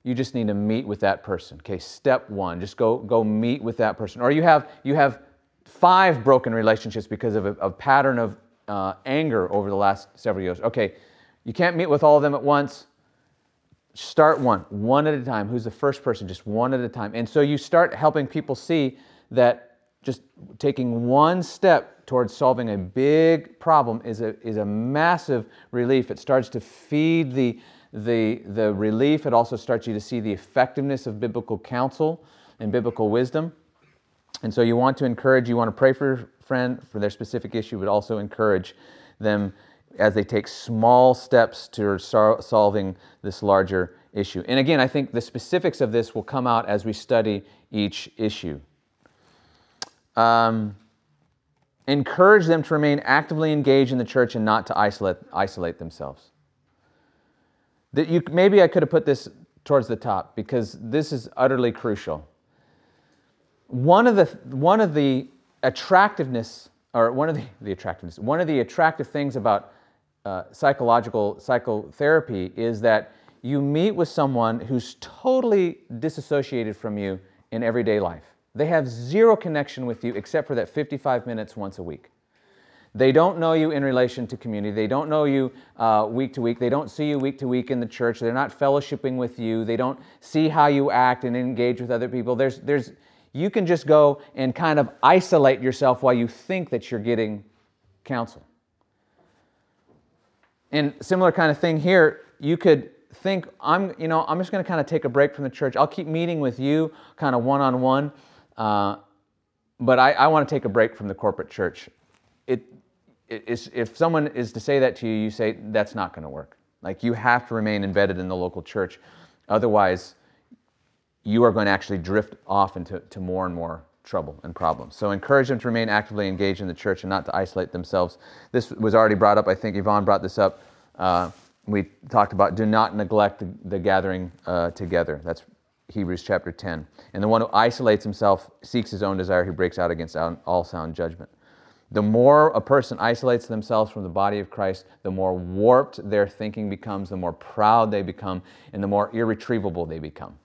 You just need to meet with that person. Okay, step one. Just go go meet with that person. Or you have you have five broken relationships because of a, a pattern of uh, anger over the last several years. Okay, you can't meet with all of them at once. Start one, one at a time. Who's the first person? Just one at a time. And so you start helping people see that just taking one step towards solving a big problem is a, is a massive relief. It starts to feed the, the, the relief. It also starts you to see the effectiveness of biblical counsel and biblical wisdom. And so you want to encourage, you want to pray for your friend for their specific issue, but also encourage them as they take small steps to solving this larger issue. And again, I think the specifics of this will come out as we study each issue. Um, encourage them to remain actively engaged in the church and not to isolate, isolate themselves. That you, maybe I could have put this towards the top because this is utterly crucial. One of the, one of the attractiveness, or one of the, the attractiveness, one of the attractive things about uh, psychological psychotherapy is that you meet with someone who's totally disassociated from you in everyday life. They have zero connection with you except for that 55 minutes once a week. They don't know you in relation to community. They don't know you uh, week to week. They don't see you week to week in the church. They're not fellowshipping with you. They don't see how you act and engage with other people. There's, there's, you can just go and kind of isolate yourself while you think that you're getting counsel. And similar kind of thing here, you could think, I'm, you know, I'm just going to kind of take a break from the church. I'll keep meeting with you kind of one on one, but I, I want to take a break from the corporate church. It, it is, if someone is to say that to you, you say, that's not going to work. Like, you have to remain embedded in the local church. Otherwise, you are going to actually drift off into to more and more trouble and problems. So encourage them to remain actively engaged in the church and not to isolate themselves. This was already brought up. I think Yvonne brought this up. Uh, we talked about do not neglect the, the gathering uh, together. That's Hebrews chapter 10. And the one who isolates himself seeks his own desire, he breaks out against all sound judgment. The more a person isolates themselves from the body of Christ, the more warped their thinking becomes, the more proud they become, and the more irretrievable they become.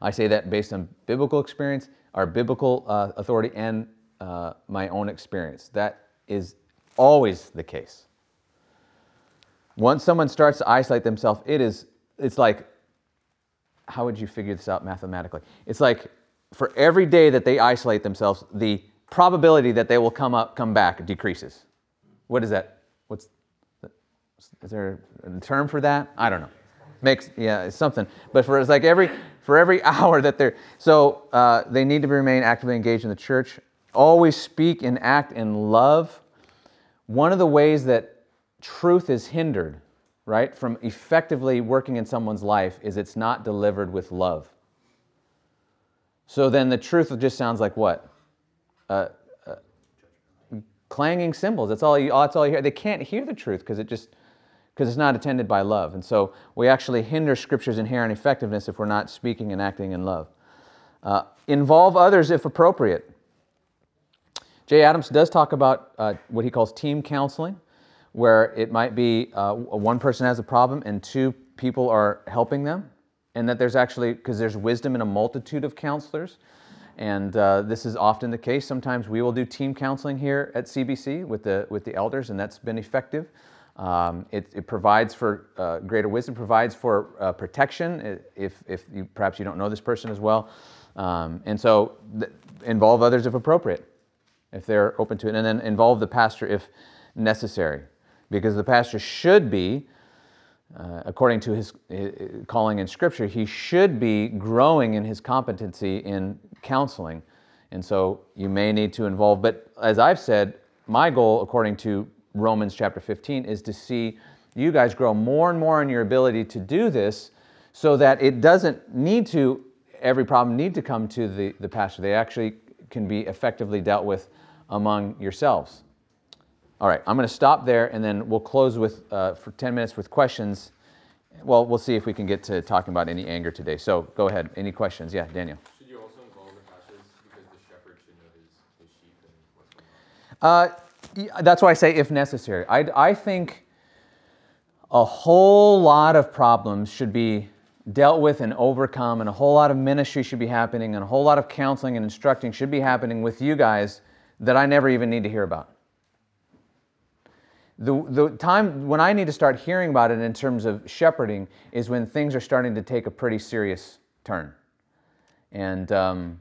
I say that based on biblical experience, our biblical uh, authority, and uh, my own experience. That is always the case. Once someone starts to isolate themselves, it is, it's like, how would you figure this out mathematically? It's like for every day that they isolate themselves, the probability that they will come up, come back decreases. What is that? What's, is there a term for that? I don't know. Makes, yeah, it's something. But for, it's like every, for every hour that they're, so uh, they need to remain actively engaged in the church. Always speak and act in love. One of the ways that truth is hindered, right, from effectively working in someone's life is it's not delivered with love. So then the truth just sounds like what? Uh, uh, clanging cymbals. That's all, you, that's all you hear. They can't hear the truth because it just, because it's not attended by love. And so we actually hinder Scripture's inherent effectiveness if we're not speaking and acting in love. Uh, involve others if appropriate. Jay Adams does talk about uh, what he calls team counseling, where it might be uh, one person has a problem and two people are helping them, and that there's actually, because there's wisdom in a multitude of counselors. And uh, this is often the case. Sometimes we will do team counseling here at CBC with the, with the elders, and that's been effective. Um, it, it, provides for uh, greater wisdom, provides for uh, protection if, if you, perhaps you don't know this person as well. Um, and so th- involve others if appropriate, if they're open to it, and then involve the pastor if necessary, because the pastor should be, uh, according to his, his calling in Scripture, he should be growing in his competency in counseling. And so you may need to involve, but as I've said, my goal, according to Romans chapter 15 is to see you guys grow more and more in your ability to do this so that it doesn't need to, every problem need to come to the, the pastor. They actually can be effectively dealt with among yourselves. All right, I'm going to stop there and then we'll close with, uh, for 10 minutes with questions. Well, we'll see if we can get to talking about any anger today. So go ahead. Any questions? Yeah, Daniel. Should you also involve the pastors because the shepherd should know his, his sheep and what's going on? Uh, that's why I say if necessary. I, I think a whole lot of problems should be dealt with and overcome, and a whole lot of ministry should be happening, and a whole lot of counseling and instructing should be happening with you guys that I never even need to hear about. The, the time when I need to start hearing about it in terms of shepherding is when things are starting to take a pretty serious turn. And, um,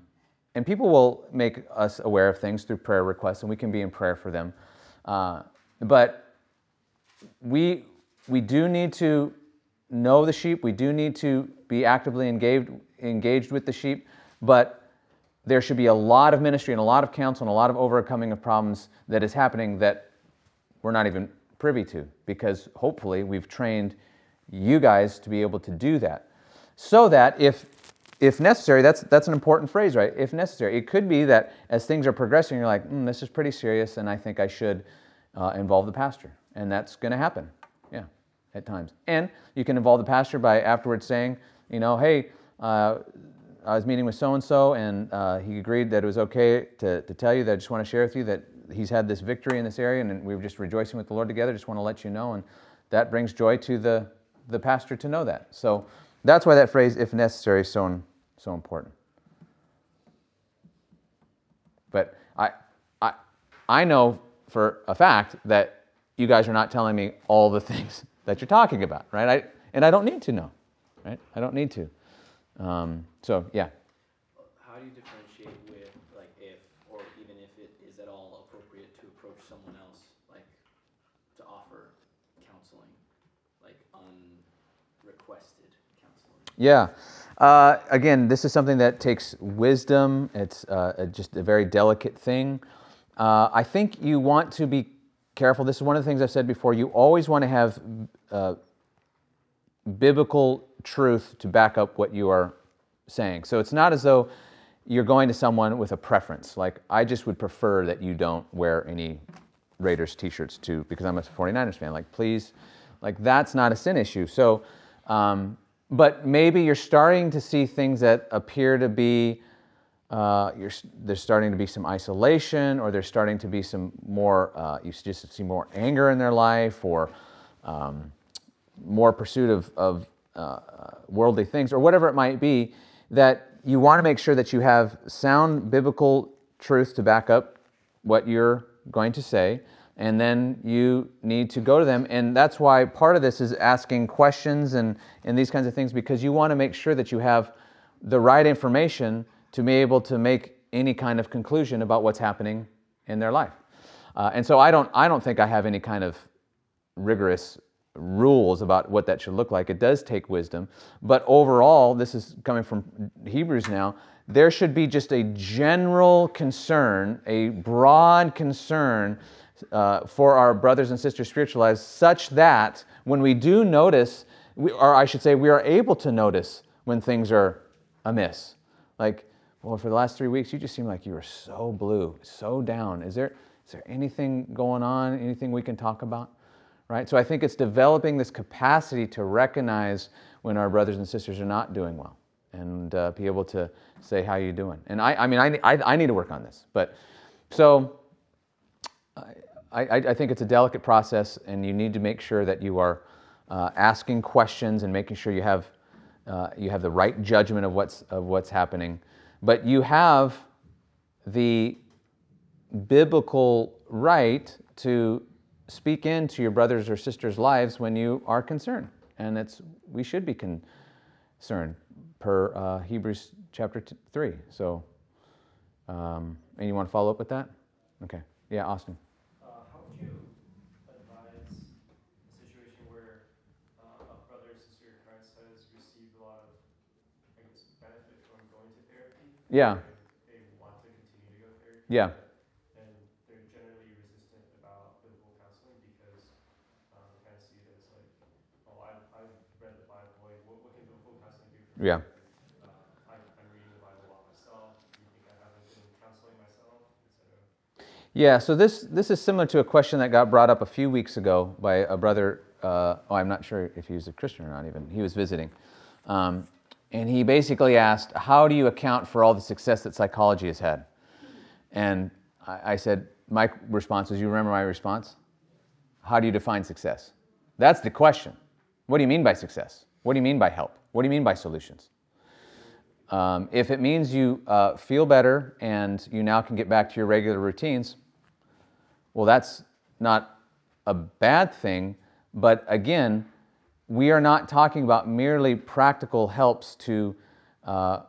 and people will make us aware of things through prayer requests, and we can be in prayer for them. Uh, but we, we do need to know the sheep, we do need to be actively engaged, engaged with the sheep, but there should be a lot of ministry and a lot of counsel and a lot of overcoming of problems that is happening that we're not even privy to because hopefully we've trained you guys to be able to do that. So that if if necessary that's that's an important phrase right? If necessary. It could be that as things are progressing you're like mm, this is pretty serious and i think i should uh, involve the pastor. And that's going to happen. Yeah at times. And you can involve the pastor by afterwards saying you know hey uh, I was meeting with so and so, and uh, he agreed that it was okay to, to tell you that I just want to share with you that he's had this victory in this area, and we were just rejoicing with the Lord together. Just want to let you know, and that brings joy to the, the pastor to know that. So that's why that phrase, if necessary, is so, so important. But I, I, I know for a fact that you guys are not telling me all the things that you're talking about, right? I, and I don't need to know, right? I don't need to. Um, so, yeah. How do you with like if or even if it is at all appropriate to approach someone else like to offer counseling, like counseling? Yeah. Uh, again, this is something that takes wisdom. It's uh, a- just a very delicate thing. Uh, I think you want to be careful. This is one of the things I've said before. You always want to have uh, biblical truth to back up what you are saying. So it's not as though you're going to someone with a preference. Like, I just would prefer that you don't wear any Raiders t shirts too because I'm a 49ers fan. Like, please, like, that's not a sin issue. So, um, but maybe you're starting to see things that appear to be, uh, there's starting to be some isolation, or there's starting to be some more, uh, you just see more anger in their life, or um, more pursuit of, of uh, uh, worldly things, or whatever it might be, that you want to make sure that you have sound biblical truth to back up what you're going to say, and then you need to go to them. And that's why part of this is asking questions and, and these kinds of things, because you want to make sure that you have the right information to be able to make any kind of conclusion about what's happening in their life. Uh, and so I don't, I don't think I have any kind of rigorous rules about what that should look like. It does take wisdom. But overall, this is coming from Hebrews now, there should be just a general concern, a broad concern uh, for our brothers and sisters' spiritual lives, such that when we do notice, we, or I should say, we are able to notice when things are amiss. Like, well, for the last three weeks, you just seem like you were so blue, so down. Is there, is there anything going on, anything we can talk about? Right? So I think it's developing this capacity to recognize when our brothers and sisters are not doing well and uh, be able to say, How you doing? And I, I mean, I, I, I need to work on this. But so I, I, I think it's a delicate process, and you need to make sure that you are uh, asking questions and making sure you have, uh, you have the right judgment of what's, of what's happening. But you have the biblical right to speak into your brothers or sisters' lives when you are concerned. And it's, we should be concerned per uh, Hebrews chapter t- 3. So, um, and you want to follow up with that? Okay. Yeah, Austin. Yeah. They want to continue to go therapy. Yeah. And they're generally resistant about biblical counseling because um, they kind of see it as like, oh, I've, I've read the Bible. Like, what, what can biblical counseling do for me? Yeah. Uh, yeah, so this, this is similar to a question that got brought up a few weeks ago by a brother. Uh, oh, I'm not sure if he was a Christian or not, even. He was visiting. Um, and he basically asked, How do you account for all the success that psychology has had? And I, said, My response was, You remember my response? How do you define success? That's the question. What do you mean by success? What do you mean by help? What do you mean by solutions? Um, if it means you uh, feel better and you now can get back to your regular routines, well, that's not a bad thing. But again, we are not talking about merely practical helps to uh,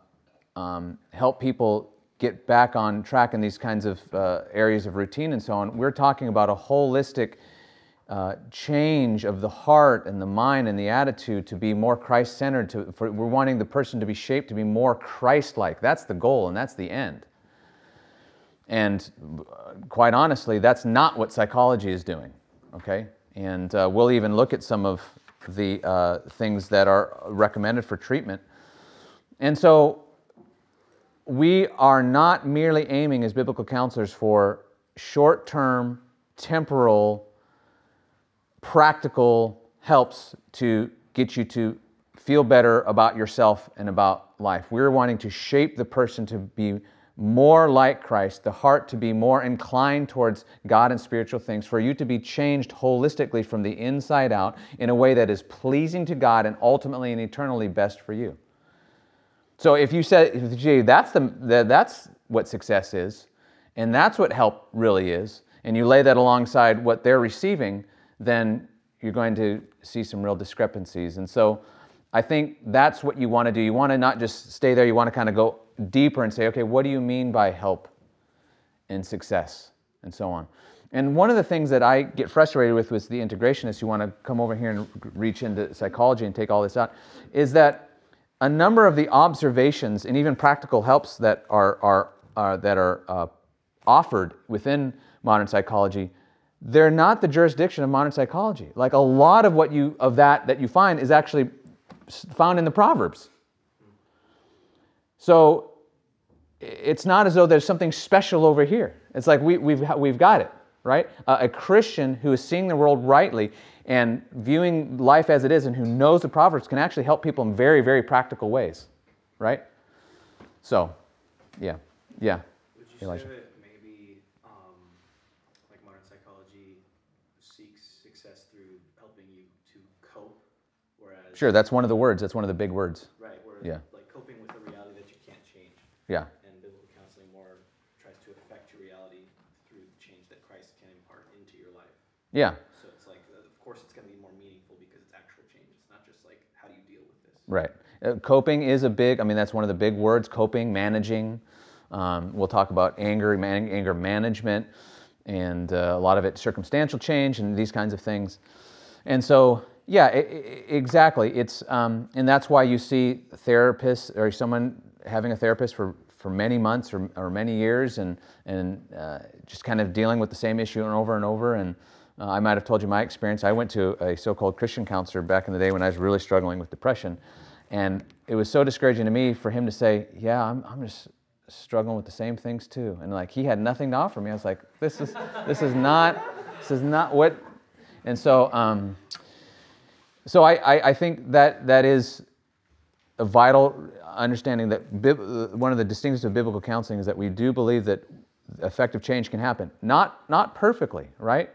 um, help people get back on track in these kinds of uh, areas of routine and so on. We're talking about a holistic uh, change of the heart and the mind and the attitude to be more Christ centered. To, we're wanting the person to be shaped to be more Christ like. That's the goal and that's the end. And uh, quite honestly, that's not what psychology is doing, okay? And uh, we'll even look at some of the uh, things that are recommended for treatment. And so we are not merely aiming as biblical counselors for short term, temporal, practical helps to get you to feel better about yourself and about life. We're wanting to shape the person to be more like Christ, the heart to be more inclined towards God and spiritual things, for you to be changed holistically from the inside out in a way that is pleasing to God and ultimately and eternally best for you. So if you said, gee, that's, the, that's what success is, and that's what help really is, and you lay that alongside what they're receiving, then you're going to see some real discrepancies. And so I think that's what you want to do. You want to not just stay there, you want to kind of go deeper and say, okay, what do you mean by help and success and so on? And one of the things that I get frustrated with with the integrationists who want to come over here and reach into psychology and take all this out is that a number of the observations and even practical helps that are, are, are that are uh, offered within modern psychology they're not the jurisdiction of modern psychology like a lot of what you of that that you find is actually found in the proverbs so it's not as though there's something special over here. It's like we, we've, we've got it, right? Uh, a Christian who is seeing the world rightly and viewing life as it is and who knows the Proverbs can actually help people in very, very practical ways, right? So, yeah, yeah. Would you Elijah. say that maybe, um, like modern psychology seeks success through helping you to cope, whereas Sure, that's one of the words. That's one of the big words. right, whereas Yeah. like coping with a reality that you can't change, Yeah, and biblical counseling more tries to affect your reality through the change that Christ can impart into your life. Yeah, So it's like, uh, of course, it's going to be more meaningful because it's actual change. It's not just like how do you deal with this. right. Uh, coping is a big, I mean, that's one of the big words coping, managing. Um, we'll talk about anger, man, anger management, and uh, a lot of it circumstantial change and these kinds of things. And so, yeah, i- i- exactly. It's um, and that's why you see therapists or someone having a therapist for, for many months or, or many years and and uh, just kind of dealing with the same issue and over and over. And uh, I might have told you my experience. I went to a so-called Christian counselor back in the day when I was really struggling with depression, and it was so discouraging to me for him to say, "Yeah, I'm, I'm just." struggling with the same things too and like he had nothing to offer me i was like this is this is not this is not what and so um, so I, I, I think that that is a vital understanding that bib- one of the distinctions of biblical counseling is that we do believe that effective change can happen not not perfectly right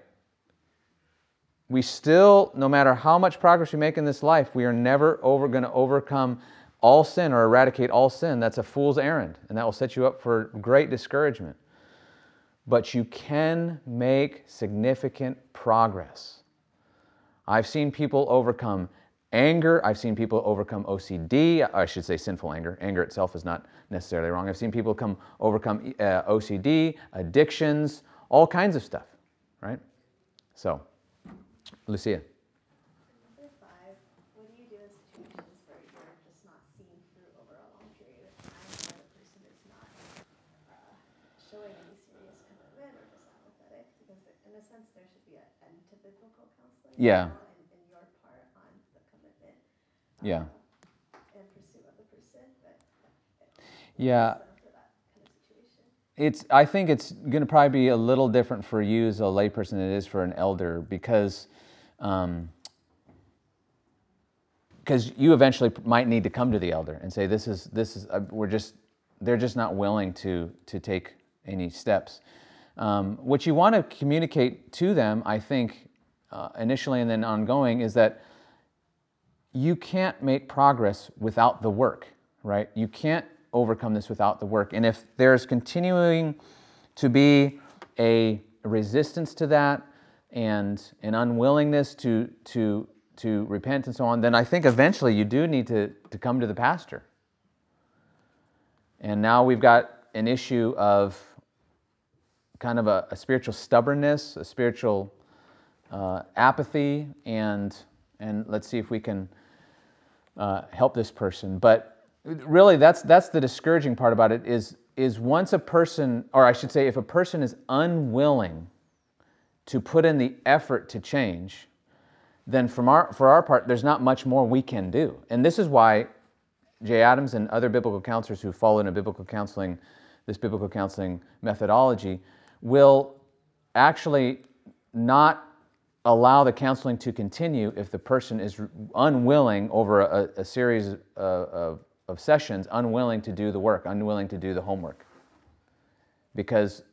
we still no matter how much progress we make in this life we are never over going to overcome all sin or eradicate all sin that's a fool's errand and that will set you up for great discouragement but you can make significant progress I've seen people overcome anger. I've seen people overcome OCD. I should say sinful anger. Anger itself is not necessarily wrong. I've seen people come overcome uh, OCD, addictions, all kinds of stuff, right? So, Lucia. Person Yeah. Part commitment. Yeah. the Yeah. It's. I think it's going to probably be a little different for you as a layperson than it is for an elder because, because you eventually might need to come to the elder and say, "This is this is uh, we're just they're just not willing to to take any steps." Um, what you want to communicate to them, I think, uh, initially and then ongoing, is that you can't make progress without the work, right? You can't overcome this without the work. And if there's continuing to be a resistance to that and an unwillingness to, to, to repent and so on, then I think eventually you do need to, to come to the pastor. And now we've got an issue of kind of a, a spiritual stubbornness, a spiritual uh, apathy, and, and let's see if we can uh, help this person. But really, that's, that's the discouraging part about it is, is once a person, or I should say, if a person is unwilling to put in the effort to change, then from our, for our part, there's not much more we can do. And this is why Jay Adams and other biblical counselors who follow in a biblical counseling, this biblical counseling methodology, will actually not allow the counseling to continue if the person is unwilling over a, a series of, of, of sessions, unwilling to do the work, unwilling to do the homework. Because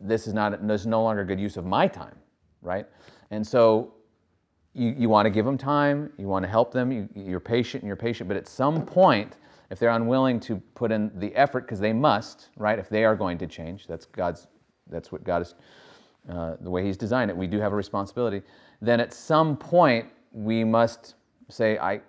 this is not, this is no longer good use of my time, right? And so you, you want to give them time, you want to help them, you, you're patient and you're patient, but at some point, if they're unwilling to put in the effort, because they must, right? If they are going to change, that's God's, that's what God is, uh, the way He's designed it. We do have a responsibility. Then at some point, we must say, I,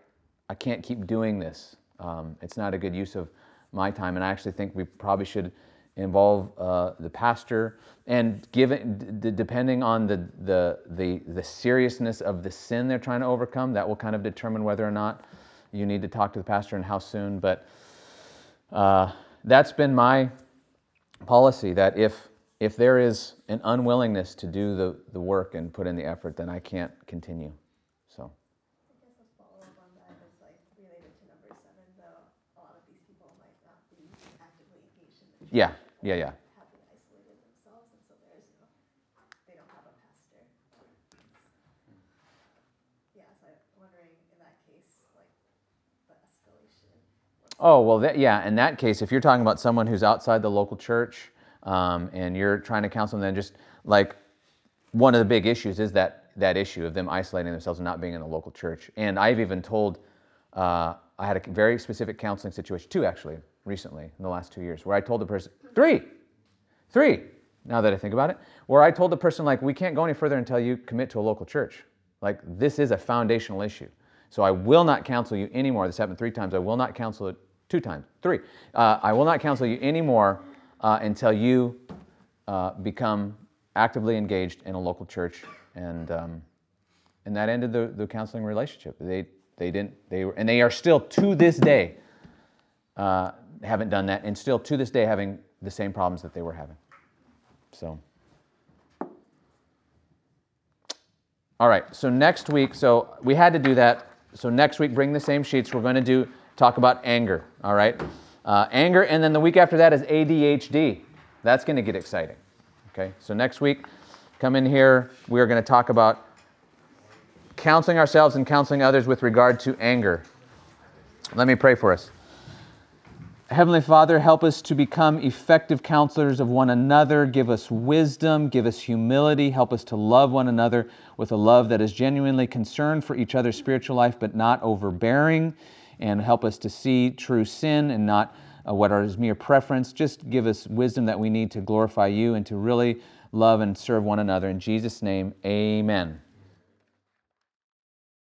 I can't keep doing this. Um, it's not a good use of my time. And I actually think we probably should involve uh, the pastor and give it, d- depending on the, the, the, the seriousness of the sin they're trying to overcome, that will kind of determine whether or not you need to talk to the pastor and how soon. But uh, that's been my policy that if if there is an unwillingness to do the, the work and put in the effort, then I can't continue. So, I guess a follow-up on that is like related to number seven, though, a lot of these people might not be actively engaged in the church. yeah, yeah, yeah. Have been isolated themselves, and so there's no, they don't have a pastor. Yeah, so I'm wondering in that case, like, yeah, yeah. Oh, well, that, yeah, in that case, if you're talking about someone who's outside the local church um, and you're trying to counsel them, then just like one of the big issues is that, that issue of them isolating themselves and not being in the local church. And I've even told, uh, I had a very specific counseling situation, too, actually, recently, in the last two years, where I told the person, three, three, now that I think about it, where I told the person, like, we can't go any further until you commit to a local church. Like, this is a foundational issue. So I will not counsel you anymore. This happened three times. I will not counsel it two times, three. Uh, I will not counsel you anymore uh, until you uh, become actively engaged in a local church. And, um, and that ended the, the counseling relationship. They, they didn't, they were, and they are still to this day uh, haven't done that, and still to this day having the same problems that they were having. So. All right, so next week, so we had to do that. So next week, bring the same sheets. We're going to do talk about anger. All right, uh, anger, and then the week after that is ADHD. That's going to get exciting. Okay, so next week, come in here. We are going to talk about counseling ourselves and counseling others with regard to anger. Let me pray for us. Heavenly Father, help us to become effective counselors of one another. Give us wisdom, give us humility, help us to love one another with a love that is genuinely concerned for each other's spiritual life but not overbearing, and help us to see true sin and not uh, what is mere preference. Just give us wisdom that we need to glorify you and to really love and serve one another. In Jesus' name, amen.